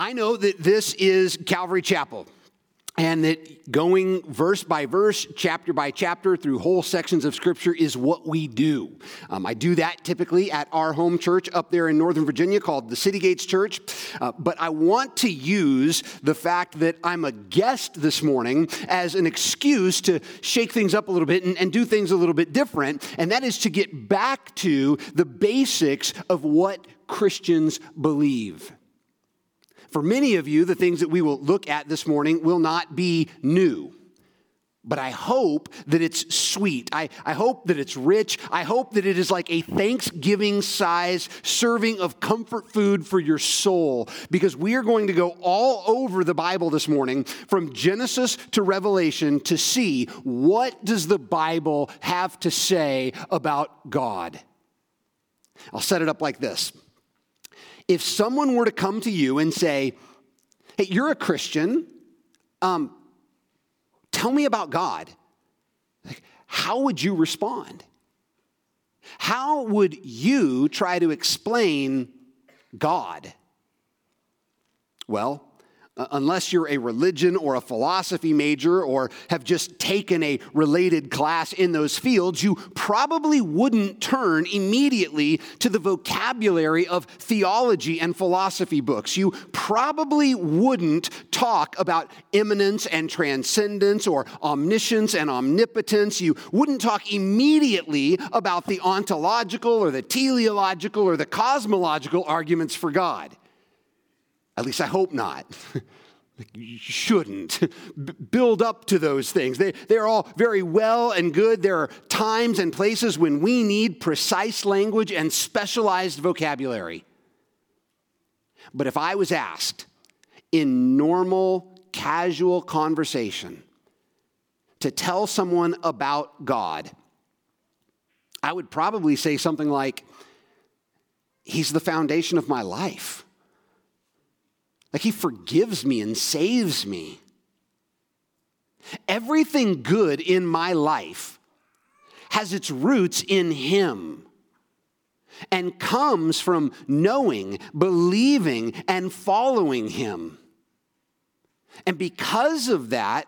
I know that this is Calvary Chapel and that going verse by verse, chapter by chapter through whole sections of Scripture is what we do. Um, I do that typically at our home church up there in Northern Virginia called the City Gates Church. Uh, but I want to use the fact that I'm a guest this morning as an excuse to shake things up a little bit and, and do things a little bit different. And that is to get back to the basics of what Christians believe. For many of you, the things that we will look at this morning will not be new. But I hope that it's sweet. I, I hope that it's rich. I hope that it is like a Thanksgiving size serving of comfort food for your soul. Because we are going to go all over the Bible this morning, from Genesis to Revelation, to see what does the Bible have to say about God. I'll set it up like this if someone were to come to you and say, Hey, you're a Christian, um, tell me about God, how would you respond? How would you try to explain God? Well, Uh, unless you're a religion or a philosophy major or have just taken a related class in those fields, you probably wouldn't turn immediately to the vocabulary of theology and philosophy books. You probably wouldn't talk about immanence and transcendence or omniscience and omnipotence. You wouldn't talk immediately about the ontological or the teleological or the cosmological arguments for God. At least I hope not. you shouldn't build up to those things. They, they're all very well and good. There are times and places when we need precise language and specialized vocabulary. But if I was asked in normal, casual conversation to tell someone about God, I would probably say something like, He's the foundation of my life. Like he forgives me and saves me. Everything good in my life has its roots in him and comes from knowing, believing, and following him. And because of that,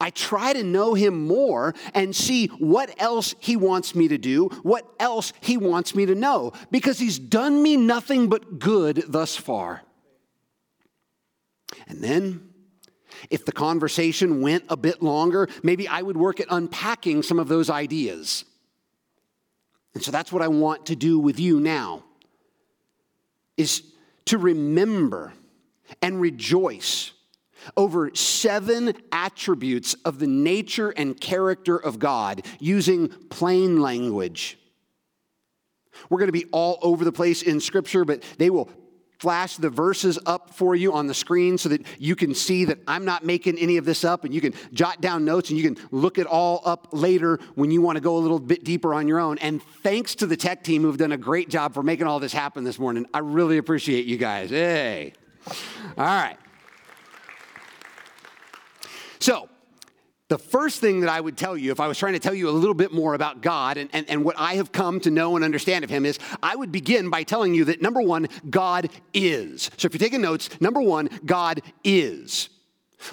I try to know him more and see what else he wants me to do, what else he wants me to know, because he's done me nothing but good thus far. And then, if the conversation went a bit longer, maybe I would work at unpacking some of those ideas. And so that's what I want to do with you now is to remember and rejoice over seven attributes of the nature and character of God using plain language. We're going to be all over the place in Scripture, but they will flash the verses up for you on the screen so that you can see that I'm not making any of this up and you can jot down notes and you can look it all up later when you want to go a little bit deeper on your own. And thanks to the tech team who've done a great job for making all this happen this morning. I really appreciate you guys. Hey. All right. So, the first thing that I would tell you, if I was trying to tell you a little bit more about God and, and, and what I have come to know and understand of Him, is I would begin by telling you that number one, God is. So if you're taking notes, number one, God is.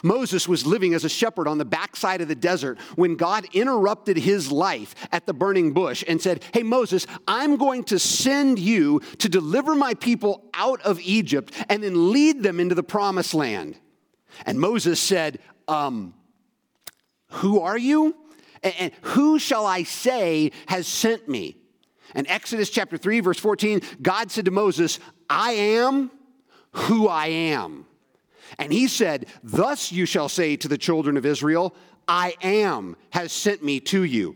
Moses was living as a shepherd on the backside of the desert when God interrupted his life at the burning bush and said, Hey, Moses, I'm going to send you to deliver my people out of Egypt and then lead them into the promised land. And Moses said, um, who are you? And who shall I say has sent me? And Exodus chapter 3, verse 14, God said to Moses, I am who I am. And he said, Thus you shall say to the children of Israel, I am has sent me to you.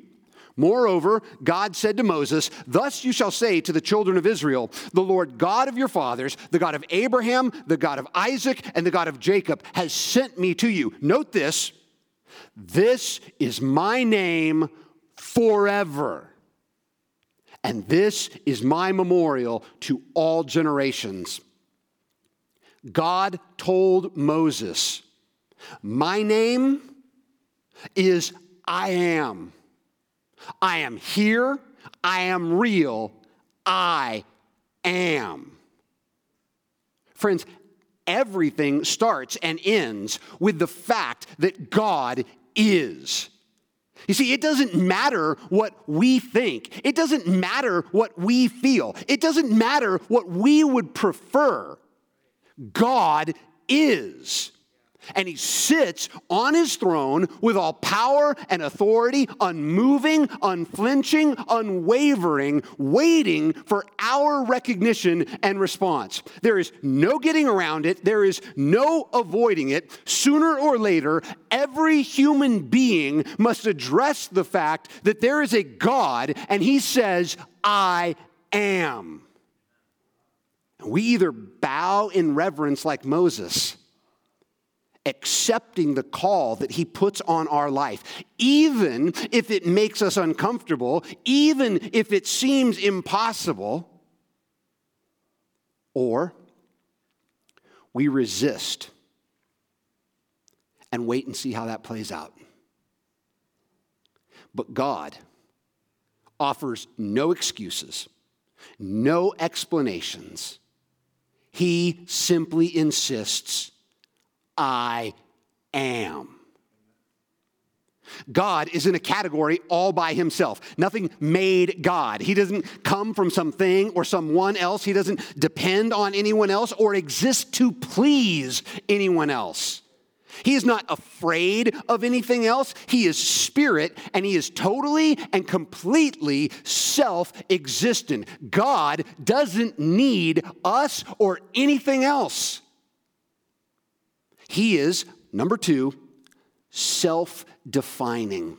Moreover, God said to Moses, Thus you shall say to the children of Israel, The Lord God of your fathers, the God of Abraham, the God of Isaac, and the God of Jacob, has sent me to you. Note this this is my name forever. And this is my memorial to all generations. God told Moses, My name is I am. I am here. I am real. I am. Friends, everything starts and ends with the fact that God is. You see, it doesn't matter what we think. It doesn't matter what we feel. It doesn't matter what we would prefer. God is and he sits on his throne with all power and authority, unmoving, unflinching, unwavering, waiting for our recognition and response. There is no getting around it, there is no avoiding it. Sooner or later, every human being must address the fact that there is a God and he says, I am. We either bow in reverence like Moses accepting the call that He puts on our life, even if it makes us uncomfortable, even if it seems impossible, or we resist and wait and see how that plays out. But God offers no excuses, no explanations. He simply insists I am. God is in a category all by himself. Nothing made God. He doesn't come from something or someone else. He doesn't depend on anyone else or exist to please anyone else. He is not afraid of anything else. He is spirit and he is totally and completely self existent. God doesn't need us or anything else. He is, number two, self defining.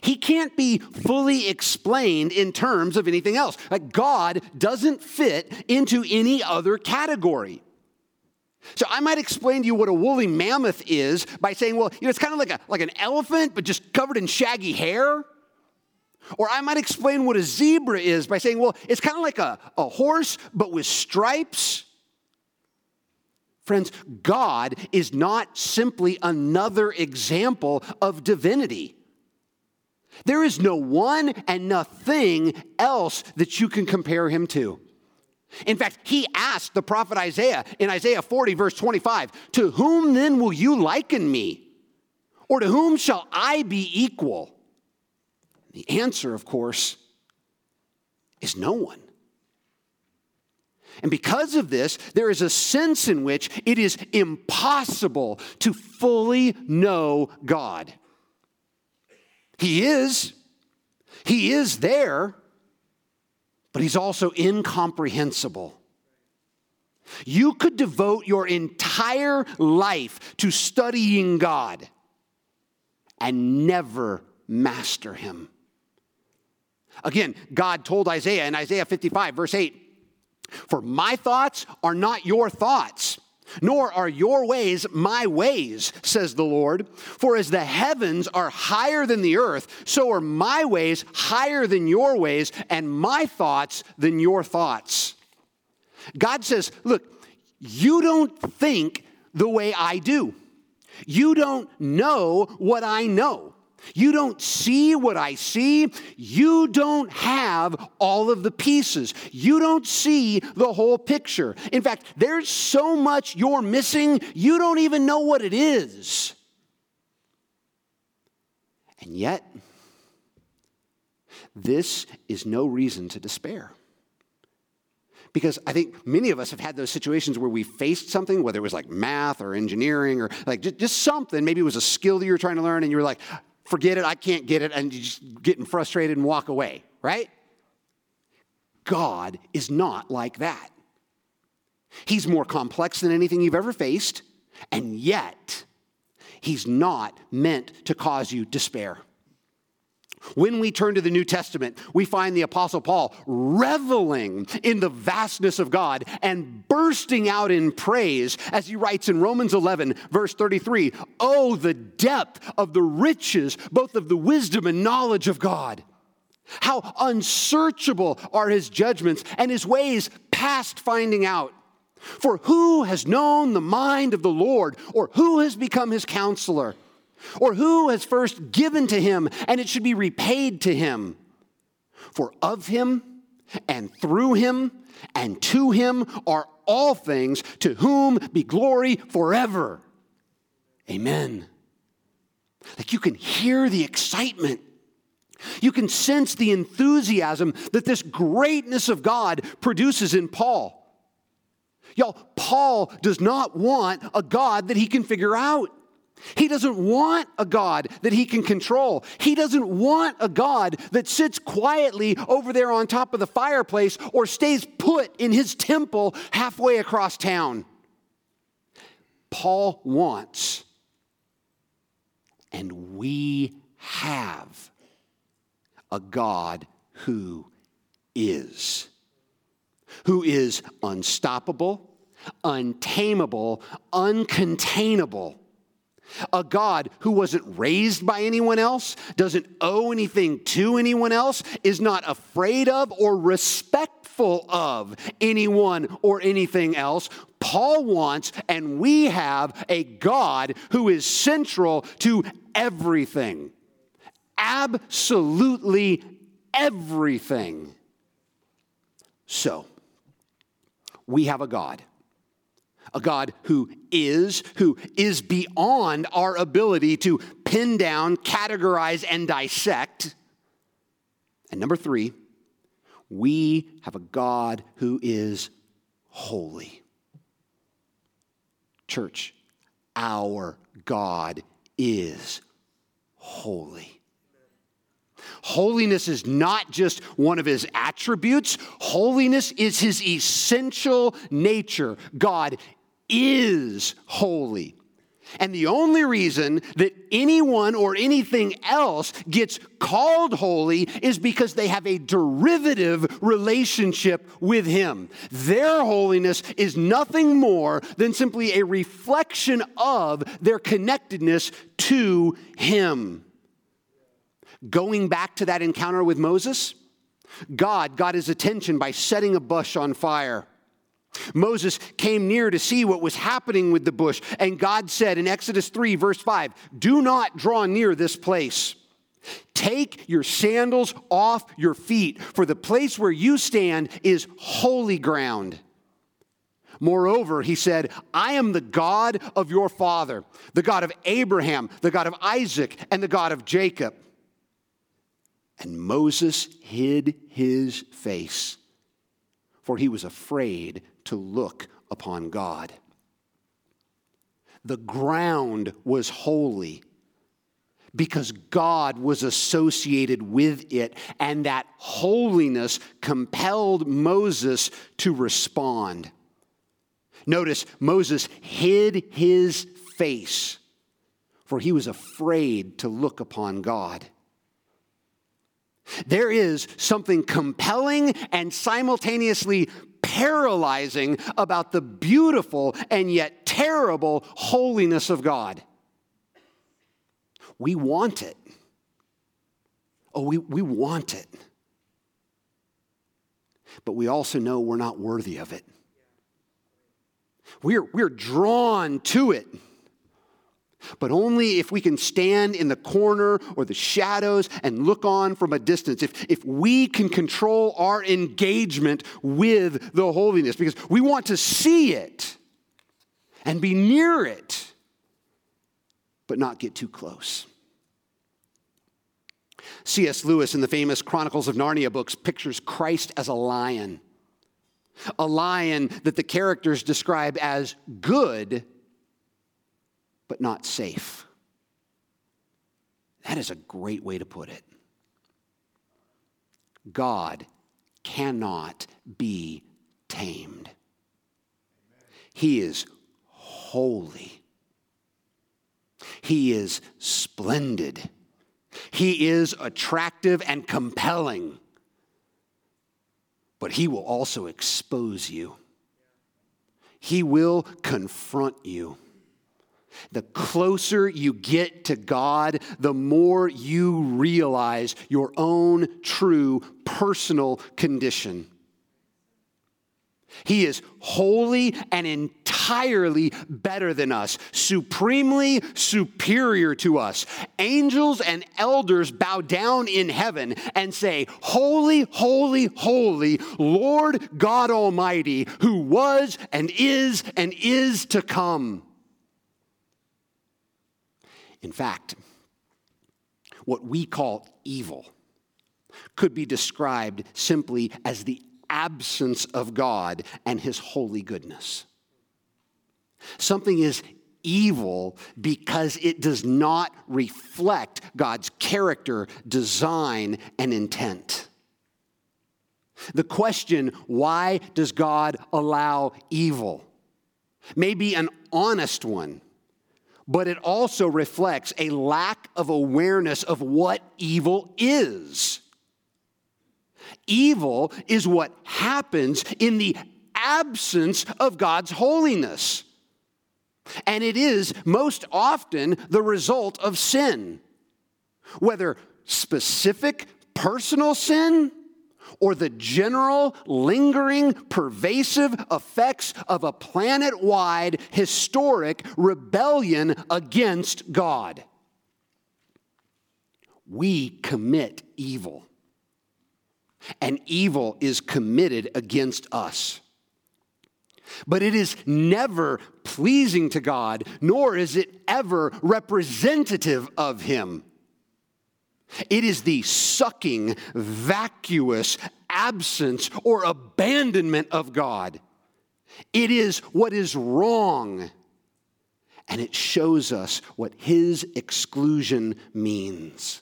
He can't be fully explained in terms of anything else. Like God doesn't fit into any other category. So I might explain to you what a woolly mammoth is by saying, well, you know, it's kind of like, a, like an elephant, but just covered in shaggy hair. Or I might explain what a zebra is by saying, well, it's kind of like a, a horse, but with stripes. Friends, God is not simply another example of divinity. There is no one and nothing else that you can compare him to. In fact, he asked the prophet Isaiah in Isaiah 40, verse 25, To whom then will you liken me? Or to whom shall I be equal? The answer, of course, is no one. And because of this, there is a sense in which it is impossible to fully know God. He is, He is there, but He's also incomprehensible. You could devote your entire life to studying God and never master Him. Again, God told Isaiah in Isaiah 55, verse 8, for my thoughts are not your thoughts, nor are your ways my ways, says the Lord. For as the heavens are higher than the earth, so are my ways higher than your ways, and my thoughts than your thoughts. God says, Look, you don't think the way I do. You don't know what I know. You don't see what I see. You don't have all of the pieces. You don't see the whole picture. In fact, there's so much you're missing, you don't even know what it is. And yet, this is no reason to despair. Because I think many of us have had those situations where we faced something, whether it was like math or engineering or like just, something, maybe it was a skill that you were trying to learn, and you were like, forget it, I can't get it, and you're just getting frustrated and walk away, right? God is not like that. He's more complex than anything you've ever faced, and yet, He's not meant to cause you despair. When we turn to the New Testament, we find the Apostle Paul reveling in the vastness of God and bursting out in praise as he writes in Romans 11, verse 33 Oh, the depth of the riches, both of the wisdom and knowledge of God! How unsearchable are his judgments and his ways past finding out. For who has known the mind of the Lord, or who has become his counselor? Or who has first given to him and it should be repaid to him? For of him and through him and to him are all things, to whom be glory forever. Amen. Like you can hear the excitement. You can sense the enthusiasm that this greatness of God produces in Paul. Y'all, Paul does not want a God that he can figure out. He doesn't want a God that he can control. He doesn't want a God that sits quietly over there on top of the fireplace or stays put in his temple halfway across town. Paul wants, and we have, a God who is, who is unstoppable, untamable, uncontainable a God who wasn't raised by anyone else, doesn't owe anything to anyone else, is not afraid of or respectful of anyone or anything else. Paul wants, and we have, a God who is central to everything. Absolutely everything. So, we have a God a God who is, who is beyond our ability to pin down, categorize, and dissect. And number three, we have a God who is holy. Church, our God is holy. Holiness is not just one of his attributes, holiness is his essential nature. God is holy. And the only reason that anyone or anything else gets called holy is because they have a derivative relationship with Him. Their holiness is nothing more than simply a reflection of their connectedness to Him. Going back to that encounter with Moses, God got his attention by setting a bush on fire. Moses came near to see what was happening with the bush, and God said in Exodus 3, verse 5, Do not draw near this place. Take your sandals off your feet, for the place where you stand is holy ground. Moreover, he said, I am the God of your father, the God of Abraham, the God of Isaac, and the God of Jacob. And Moses hid his face, for he was afraid to look upon God. The ground was holy because God was associated with it, and that holiness compelled Moses to respond. Notice Moses hid his face, for he was afraid to look upon God. There is something compelling and simultaneously paralyzing about the beautiful and yet terrible holiness of God. We want it. Oh, we, we want it. But we also know we're not worthy of it. We're, we're drawn to it but only if we can stand in the corner or the shadows and look on from a distance. If, if we can control our engagement with the holiness, because we want to see it and be near it, but not get too close. C.S. Lewis, in the famous Chronicles of Narnia books, pictures Christ as a lion. A lion that the characters describe as good but not safe. That is a great way to put it. God cannot be tamed. He is holy. He is splendid. He is attractive and compelling. But he will also expose you. He will confront you. The closer you get to God, the more you realize your own true personal condition. He is holy and entirely better than us, supremely superior to us. Angels and elders bow down in heaven and say, Holy, holy, holy, Lord God Almighty, who was and is and is to come. In fact, what we call evil could be described simply as the absence of God and his holy goodness. Something is evil because it does not reflect God's character, design, and intent. The question, why does God allow evil, may be an honest one but it also reflects a lack of awareness of what evil is. Evil is what happens in the absence of God's holiness. And it is most often the result of sin, whether specific personal sin or the general, lingering, pervasive effects of a planet wide historic rebellion against God. We commit evil, and evil is committed against us. But it is never pleasing to God, nor is it ever representative of Him. It is the sucking, vacuous absence or abandonment of God. It is what is wrong. And it shows us what his exclusion means.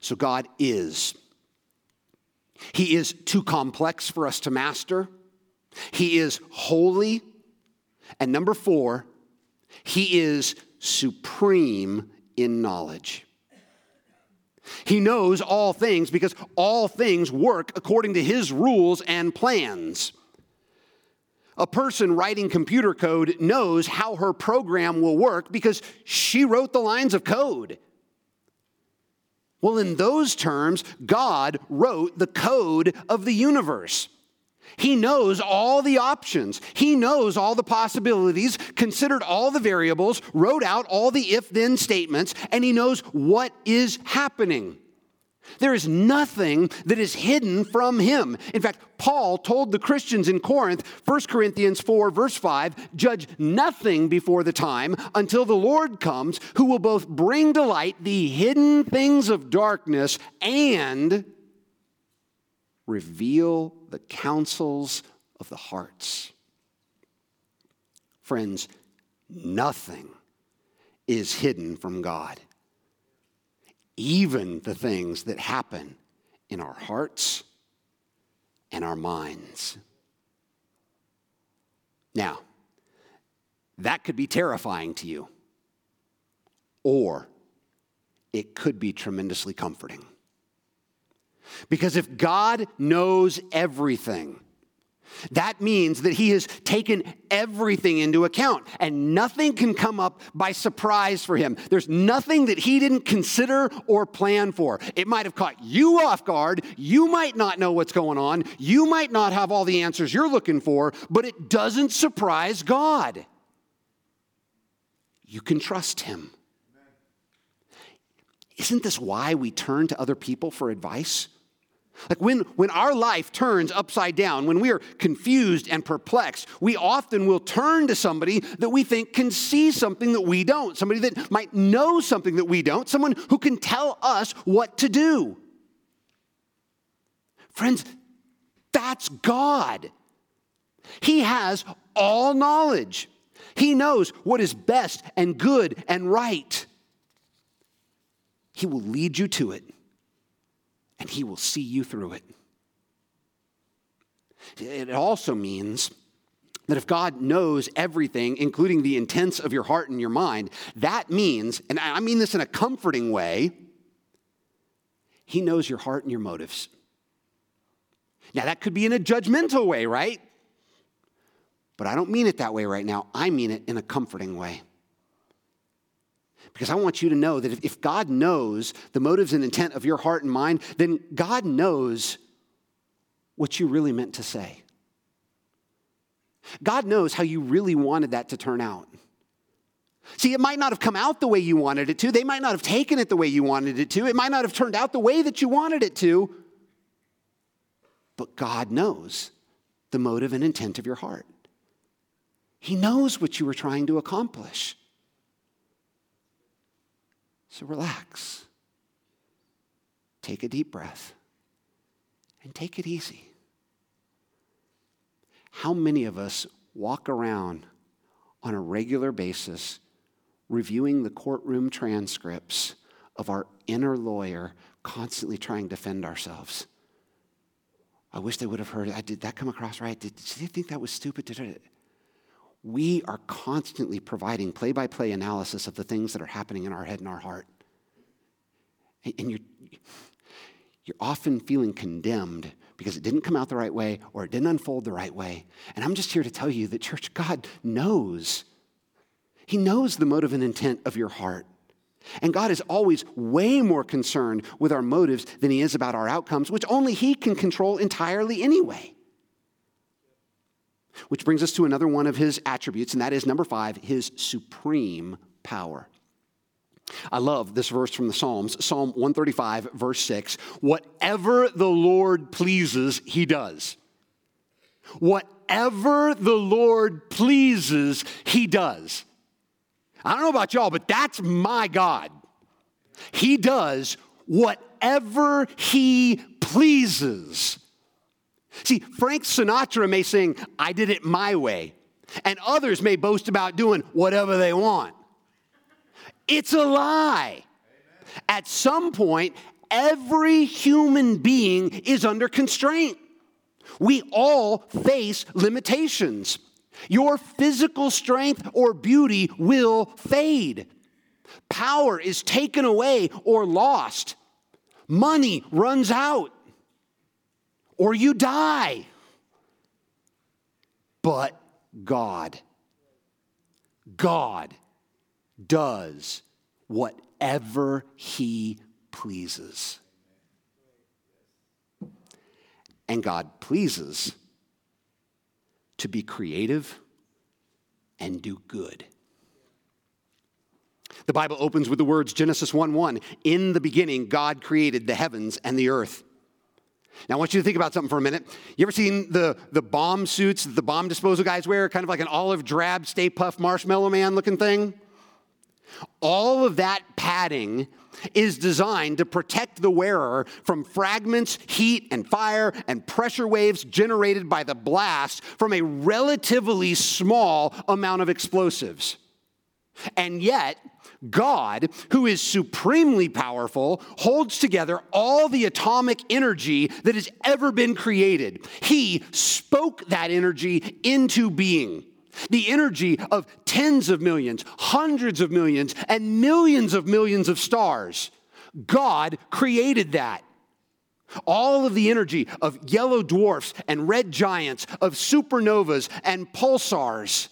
So God is. He is too complex for us to master. He is holy. And number four, he is supreme in knowledge. He knows all things because all things work according to his rules and plans. A person writing computer code knows how her program will work because she wrote the lines of code. Well, in those terms, God wrote the code of the universe. He knows all the options. He knows all the possibilities, considered all the variables, wrote out all the if then statements, and he knows what is happening. There is nothing that is hidden from him. In fact, Paul told the Christians in Corinth, 1 Corinthians 4, verse 5, judge nothing before the time until the Lord comes, who will both bring to light the hidden things of darkness and reveal the counsels of the hearts. Friends, nothing is hidden from God, even the things that happen in our hearts and our minds. Now, that could be terrifying to you, or it could be tremendously comforting. Because if God knows everything, that means that he has taken everything into account and nothing can come up by surprise for him. There's nothing that he didn't consider or plan for. It might have caught you off guard. You might not know what's going on. You might not have all the answers you're looking for, but it doesn't surprise God. You can trust him. Isn't this why we turn to other people for advice? Like when, when our life turns upside down, when we are confused and perplexed, we often will turn to somebody that we think can see something that we don't, somebody that might know something that we don't, someone who can tell us what to do. Friends, that's God. He has all knowledge. He knows what is best and good and right. He will lead you to it and He will see you through it. It also means that if God knows everything, including the intents of your heart and your mind, that means, and I mean this in a comforting way, He knows your heart and your motives. Now, that could be in a judgmental way, right? But I don't mean it that way right now. I mean it in a comforting way. Because I want you to know that if, God knows the motives and intent of your heart and mind, then God knows what you really meant to say. God knows how you really wanted that to turn out. See, it might not have come out the way you wanted it to. They might not have taken it the way you wanted it to. It might not have turned out the way that you wanted it to. But God knows the motive and intent of your heart. He knows what you were trying to accomplish. So relax. Take a deep breath and take it easy. How many of us walk around on a regular basis reviewing the courtroom transcripts of our inner lawyer, constantly trying to defend ourselves. I wish they would have heard. I did that come across right? Did, did they think that was stupid? Did it? We are constantly providing play by play analysis of the things that are happening in our head and our heart. And, you're, you're often feeling condemned because it didn't come out the right way or it didn't unfold the right way. And I'm just here to tell you that, church, God knows he knows the motive and intent of your heart. And God is always way more concerned with our motives than He is about our outcomes, which only He can control entirely anyway. Which brings us to another one of His attributes, and that is number five, His supreme power. I love this verse from the Psalms, Psalm 135, verse 6. Whatever the Lord pleases, He does. Whatever the Lord pleases, He does. I don't know about y'all, but that's my God. He does whatever he pleases. See, Frank Sinatra may sing, I did it my way, and others may boast about doing whatever they want. It's a lie. At some point, every human being is under constraint. We all face limitations. Your physical strength or beauty will fade. Power is taken away or lost. Money runs out. Or you die. But God, God does whatever He pleases. And God pleases to be creative and do good. The Bible opens with the words Genesis 1 1. In the beginning, God created the heavens and the earth. Now, I want you to think about something for a minute. You ever seen the, the bomb suits that the bomb disposal guys wear? Kind of like an olive drab, Stay Puft Marshmallow Man looking thing? All of that padding is designed to protect the wearer from fragments, heat, and fire and pressure waves generated by the blast from a relatively small amount of explosives. And yet, God, who is supremely powerful, holds together all the atomic energy that has ever been created. He spoke that energy into being the energy of tens of millions, hundreds of millions, and millions of millions of stars. God created that. All of the energy of yellow dwarfs and red giants, of supernovas and pulsars.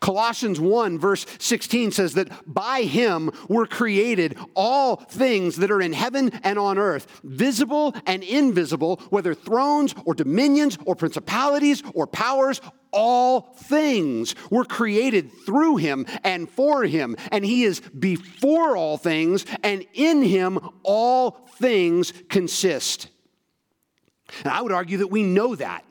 Colossians 1, verse 16 says that by him were created all things that are in heaven and on earth, visible and invisible, whether thrones or dominions or principalities or powers, all things were created through him and for him, and he is before all things, and in him all things consist. And I would argue that we know that.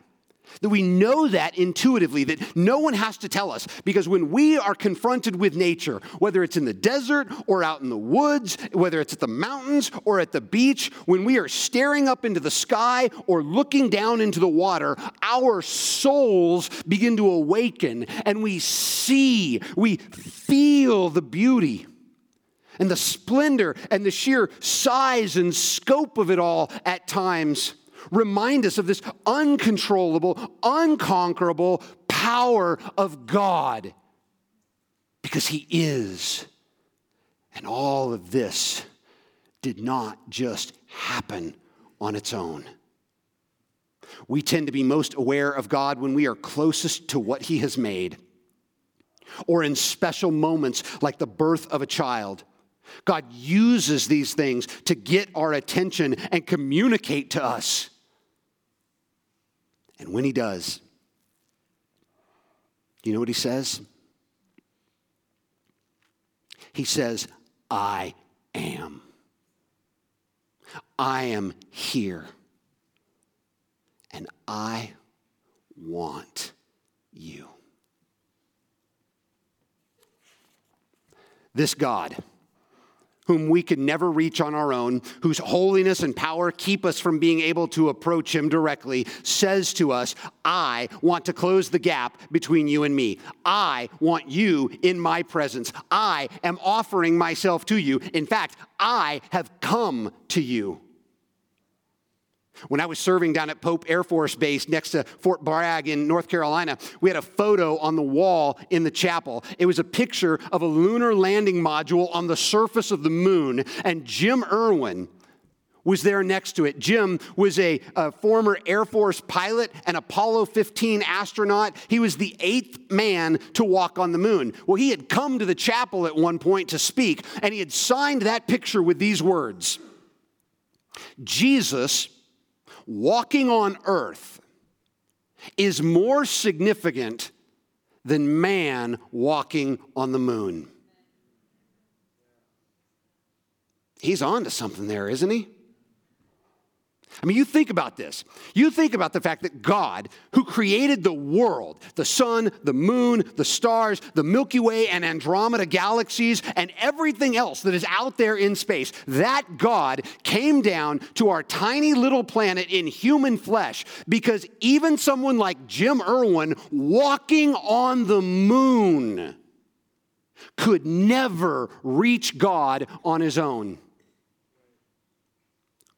That we know that intuitively, that no one has to tell us. Because when we are confronted with nature, whether it's in the desert or out in the woods, whether it's at the mountains or at the beach, when we are staring up into the sky or looking down into the water, our souls begin to awaken and we see, we feel the beauty and the splendor and the sheer size and scope of it all at times remind us of this uncontrollable, unconquerable power of God because He is. And all of this did not just happen on its own. We tend to be most aware of God when we are closest to what He has made, or in special moments like the birth of a child. God uses these things to get our attention and communicate to us. And when he does, You know what he says? He says, I am. I am here. And I want you. This God whom we could never reach on our own, whose holiness and power keep us from being able to approach him directly, says to us, I want to close the gap between you and me. I want you in my presence. I am offering myself to you. In fact, I have come to you. When I was serving down at Pope Air Force Base next to Fort Bragg in North Carolina, we had a photo on the wall in the chapel. It was a picture of a lunar landing module on the surface of the moon, and Jim Irwin was there next to it. Jim was a, a, former Air Force pilot and Apollo 15 astronaut. He was the eighth man to walk on the moon. Well, he had come to the chapel at one point to speak, and he had signed that picture with these words Jesus walking on earth is more significant than man walking on the moon. He's on to something there, isn't he? I mean, you think about this. You think about the fact that God, who created the world, the sun, the moon, the stars, the Milky Way and Andromeda galaxies, and everything else that is out there in space, that God came down to our tiny little planet in human flesh because even someone like Jim Irwin walking on the moon could never reach God on his own.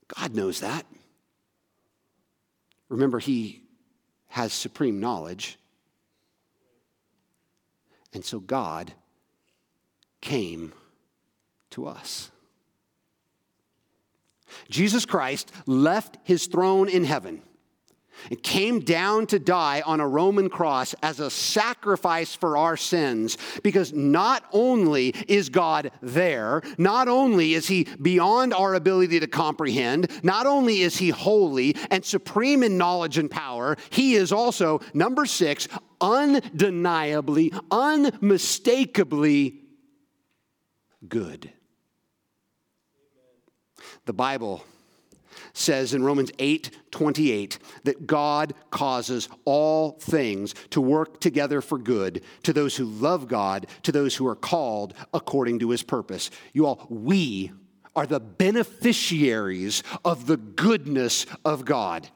God knows that. Remember, he has supreme knowledge. And so God came to us. Jesus Christ left his throne in heaven and came down to die on a Roman cross as a sacrifice for our sins because not only is God there, not only is he beyond our ability to comprehend, not only is he holy and supreme in knowledge and power, he is also, number six, undeniably, unmistakably good. The Bible says in Romans 8 28 that God causes all things to work together for good to those who love God, to those who are called according to his purpose. You all, we are the beneficiaries of the goodness of God.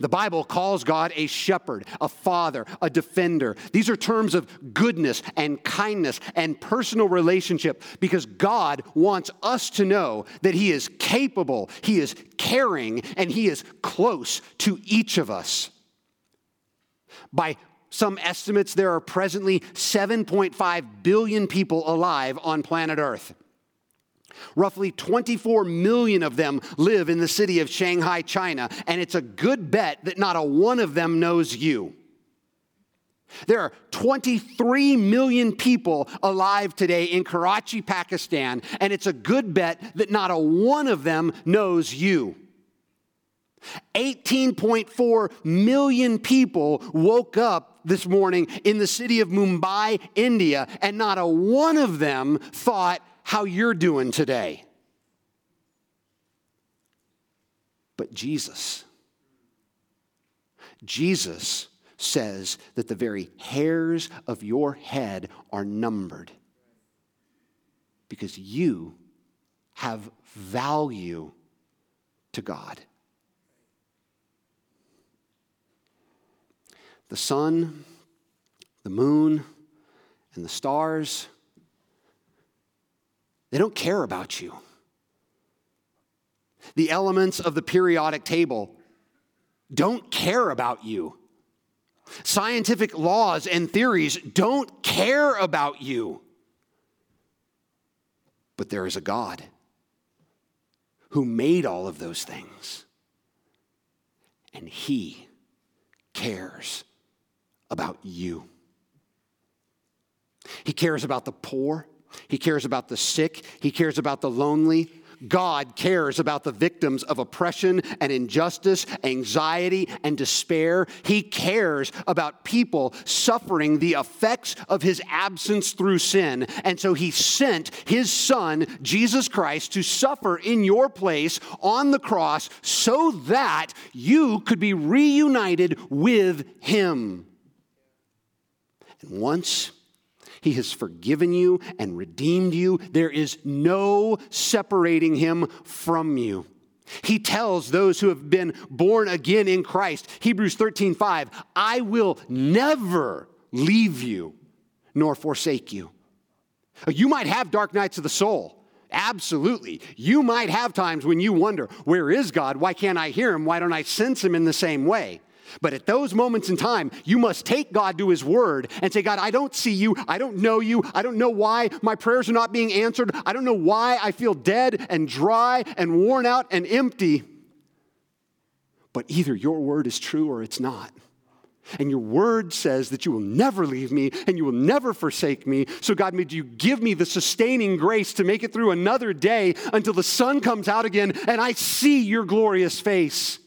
The Bible calls God a shepherd, a father, a defender. These are terms of goodness and kindness and personal relationship because God wants us to know that He is capable, He is caring, and He is close to each of us. By some estimates, there are presently 7.5 billion people alive on planet Earth. Roughly 24 million of them live in the city of Shanghai, China, and it's a good bet that not a one of them knows you. There are 23 million people alive today in Karachi, Pakistan, and it's a good bet that not a one of them knows you. 18.4 million people woke up this morning in the city of Mumbai, India, and not a one of them thought, how you're doing today. But Jesus, Jesus says that the very hairs of your head are numbered because you have value to God. The sun, the moon, and the stars they don't care about you. The elements of the periodic table don't care about you. Scientific laws and theories don't care about you. But there is a God who made all of those things, and He cares about you. He cares about the poor. He cares about the sick. He cares about the lonely. God cares about the victims of oppression and injustice, anxiety and despair. He cares about people suffering the effects of his absence through sin. And so he sent his son, Jesus Christ, to suffer in your place on the cross so that you could be reunited with him. And once he has forgiven you and redeemed you. There is no separating him from you. He tells those who have been born again in Christ, Hebrews 13 5, I will never leave you nor forsake you. You might have dark nights of the soul. Absolutely. You might have times when you wonder, where is God? Why can't I hear him? Why don't I sense him in the same way? But at those moments in time, you must take God to His Word and say, God, I don't see you. I don't know you. I don't know why my prayers are not being answered. I don't know why I feel dead and dry and worn out and empty. But either your word is true or it's not. And your word says that you will never leave me and you will never forsake me. So, God, may you give me the sustaining grace to make it through another day until the sun comes out again and I see your glorious face.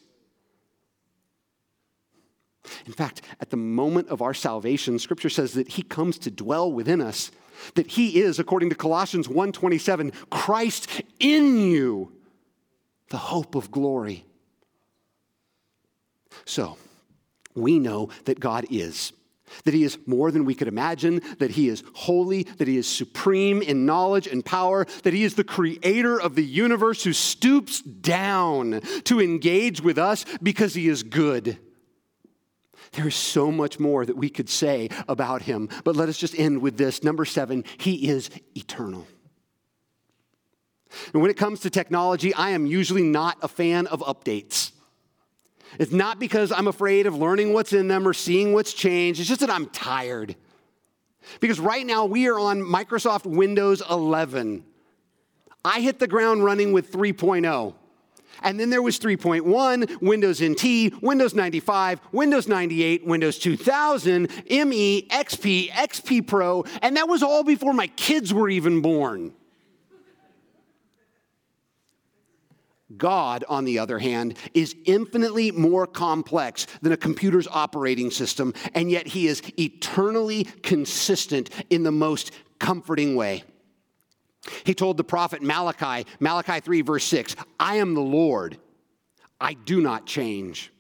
In fact, at the moment of our salvation, scripture says that he comes to dwell within us, that he is, according to Colossians 1:27, Christ in you, the hope of glory. So, we know that God is that he is more than we could imagine, that he is holy, that he is supreme in knowledge and power, that he is the creator of the universe who stoops down to engage with us because he is good. There is so much more that we could say about him, but let us just end with this. Number seven, he is eternal. And when it comes to technology, I am usually not a fan of updates. It's not because I'm afraid of learning what's in them or seeing what's changed, it's just that I'm tired. Because right now we are on Microsoft Windows 11. I hit the ground running with 3.0. And then there was 3.1, Windows NT, Windows 95, Windows 98, Windows 2000, ME, XP, XP Pro, and that was all before my kids were even born. God, on the other hand, is infinitely more complex than a computer's operating system, and yet he is eternally consistent in the most comforting way. He told the prophet Malachi, Malachi 3, verse 6, I am the Lord, I do not change.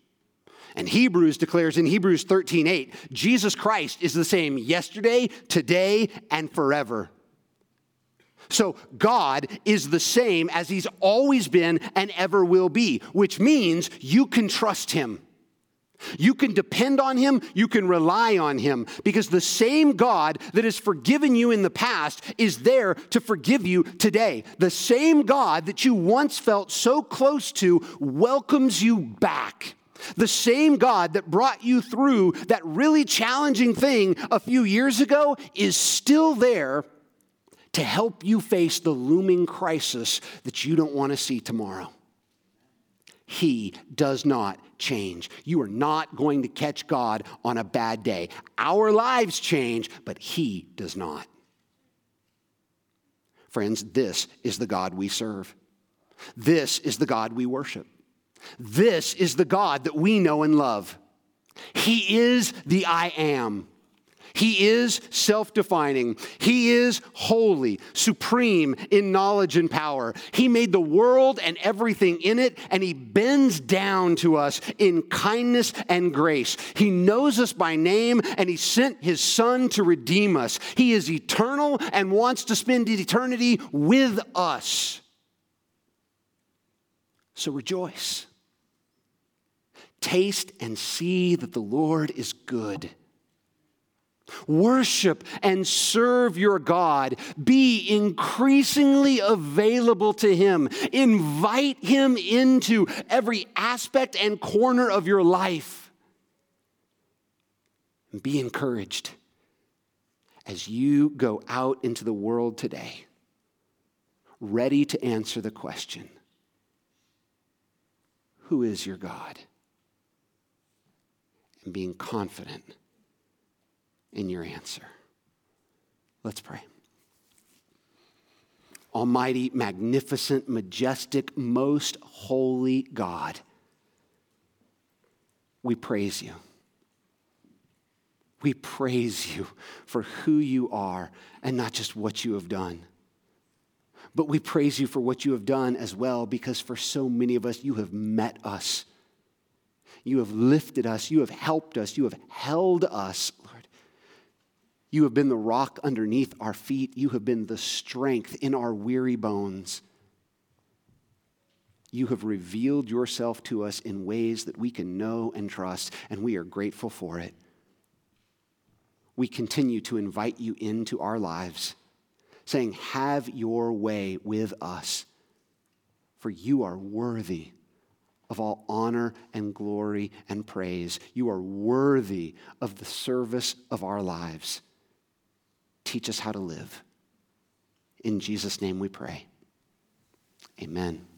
And Hebrews declares in Hebrews 13, 8, Jesus Christ is the same yesterday, today, and forever. So God is the same as He's always been and ever will be, which means you can trust Him. You can depend on him, you can rely on him, because the same God that has forgiven you in the past is there to forgive you today. The same God that you once felt so close to welcomes you back. The same God that brought you through that really challenging thing a few years ago is still there to help you face the looming crisis that you don't want to see tomorrow. He does not change. You are not going to catch God on a bad day. Our lives change, but He does not. Friends, this is the God we serve. This is the God we worship. This is the God that we know and love. He is the I am. He is self defining. He is holy, supreme in knowledge and power. He made the world and everything in it, and He bends down to us in kindness and grace. He knows us by name, and He sent His Son to redeem us. He is eternal and wants to spend eternity with us. So rejoice. Taste and see that the Lord is good. Worship and serve your God. Be increasingly available to Him. Invite Him into every aspect and corner of your life. Be encouraged as you go out into the world today, ready to answer the question Who is your God? And being confident in your answer. Let's pray. Almighty, magnificent, majestic, most holy God, we praise you. We praise you for who you are and not just what you have done. But we praise you for what you have done as well because for so many of us, you have met us. You have lifted us. You have helped us. You have held us. You have been the rock underneath our feet. You have been the strength in our weary bones. You have revealed yourself to us in ways that we can know and trust, and we are grateful for it we continue to invite you into our lives, saying, Have your way with us, for you are worthy of all honor and glory and praise. You are worthy of the service of our lives. Teach us how to live. In Jesus' name we pray. Amen.